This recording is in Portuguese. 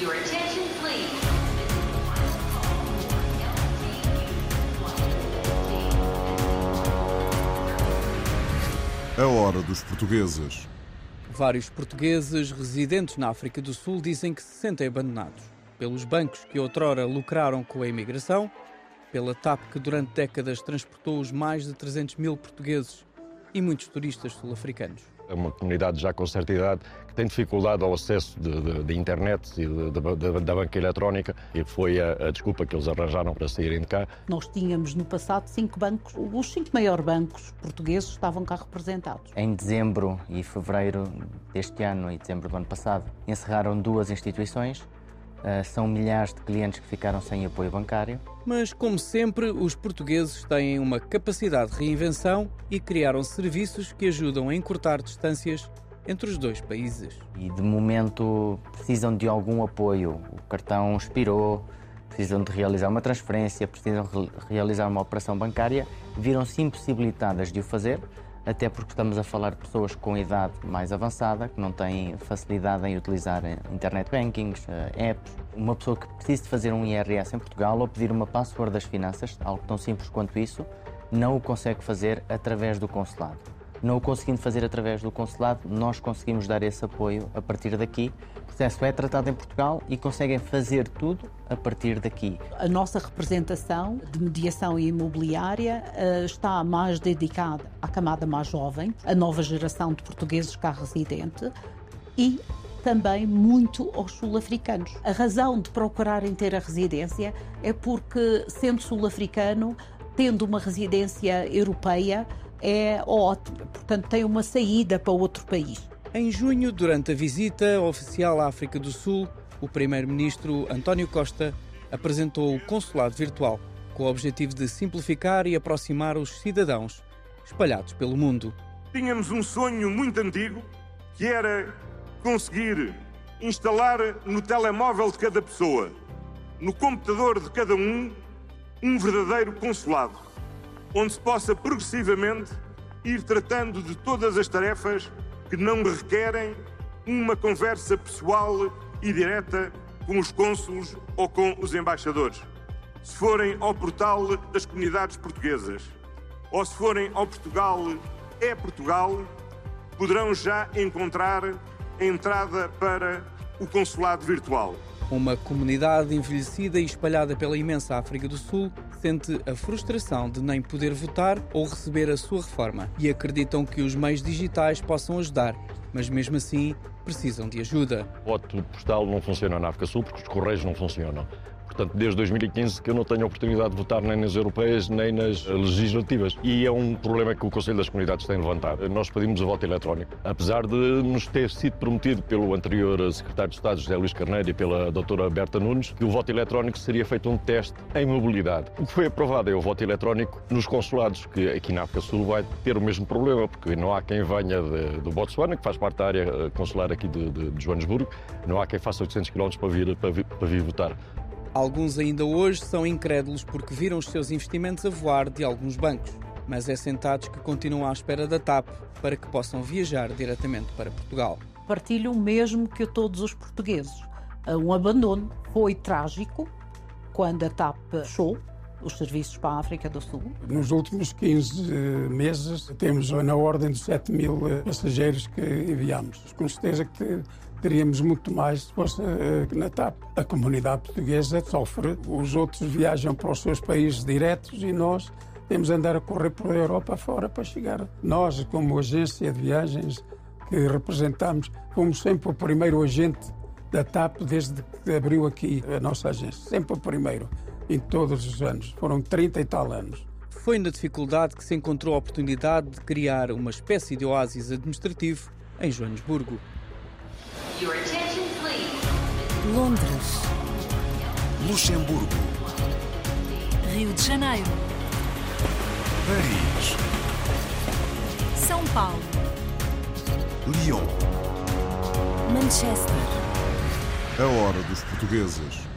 Your attention, please. A hora dos portugueses. Vários portugueses residentes na África do Sul dizem que se sentem abandonados pelos bancos que outrora lucraram com a imigração, pela TAP que durante décadas transportou os mais de 300 mil portugueses e muitos turistas sul-africanos. É uma comunidade já com certa idade que tem dificuldade ao acesso de, de, de internet e de, da banca eletrónica e foi a, a, desculpa que eles arranjaram para saírem de cá. Nós tínhamos no passado cinco bancos, os cinco maiores bancos portugueses estavam cá representados. Em dezembro e fevereiro deste ano e dezembro do ano passado encerraram duas instituições são milhares de clientes que ficaram sem apoio bancário. Mas, como sempre, os portugueses têm uma capacidade de reinvenção e criaram serviços que ajudam a encurtar distâncias entre os dois países. E de momento precisam de algum apoio. O cartão expirou, precisam de realizar uma transferência, precisam de realizar uma operação bancária, viram-se impossibilitadas de o fazer até porque estamos a falar de pessoas com idade mais avançada, que não têm facilidade em utilizar internet bankings, eh, apps. Uma pessoa que precisa de fazer um IRS em Portugal ou pedir uma password das finanças, algo tão simples quanto isso, não o consegue fazer através do consulado. Não o conseguindo fazer através do consulado, nós conseguimos dar esse apoio a partir daqui. O processo é tratado em Portugal e conseguem fazer tudo a partir daqui. A nossa representação de mediação imobiliária uh, está mais dedicada à camada mais jovem, a nova geração de portugueses cá residente e também muito aos sul-africanos. A razão de procurarem ter a residência é porque, sendo sul-africano, tendo uma residência europeia, é ótimo. Portanto, tem uma saída para outro país. Em junho, durante a visita oficial à África do Sul, o primeiro-ministro António Costa apresentou o consulado virtual com o objetivo de simplificar e aproximar os cidadãos espalhados pelo mundo. Tínhamos um sonho muito antigo que era conseguir instalar no telemóvel de cada pessoa, no computador de cada um, um verdadeiro consulado onde se possa progressivamente ir tratando de todas as tarefas que não requerem uma conversa pessoal e direta com os cônsulos ou com os embaixadores. Se forem ao portal das comunidades portuguesas ou se forem ao Portugal é Portugal, poderão já encontrar a entrada para o consulado virtual. Uma comunidade envelhecida e espalhada pela imensa África do Sul sente a frustração de nem poder votar ou receber a sua reforma e acreditam que os meios digitais possam ajudar, mas mesmo assim precisam de ajuda. O voto postal não funciona na África Sul porque os correios não funcionam. Portanto, desde 2015 que eu não tenho oportunidade de votar nem nas europeias nem nas legislativas. E é um problema que o Conselho das Comunidades tem levantado. Nós pedimos o voto eletrónico. Apesar de nos ter sido prometido pelo anterior secretário de Estado, José Luís Carneiro, e pela doutora Berta Nunes, que o voto eletrónico seria feito um teste em mobilidade. O que foi aprovado é o voto eletrónico nos consulados, que aqui na África Sul vai ter o mesmo problema, porque não há quem venha do Botsuana, que faz parte da área eh, consular aqui de, de, de Joanesburgo, não há quem faça 800 km para vir, para vir, para vir votar. Alguns ainda hoje são incrédulos porque viram os seus investimentos a voar de alguns bancos, mas é sentados que continuam à espera da TAP para que possam viajar diretamente para Portugal. Partilho o mesmo que todos os portugueses. Um abandono foi trágico quando a TAP fechou os serviços para a África do Sul. Nos últimos 15 meses temos na ordem de 7 mil passageiros que enviamos. Com certeza que teríamos muito mais se fosse uh, na TAP. A comunidade portuguesa sofre, os outros viajam para os seus países diretos e nós temos de andar a correr por Europa fora para chegar. Nós, como agência de viagens que representamos, fomos sempre o primeiro agente da TAP desde que abriu aqui a nossa agência. Sempre o primeiro, em todos os anos. Foram 30 e tal anos. Foi na dificuldade que se encontrou a oportunidade de criar uma espécie de oásis administrativo em Joanesburgo. Londres. Luxemburgo. Rio de Janeiro. Paris. São Paulo. Lyon. Manchester. A hora dos portugueses.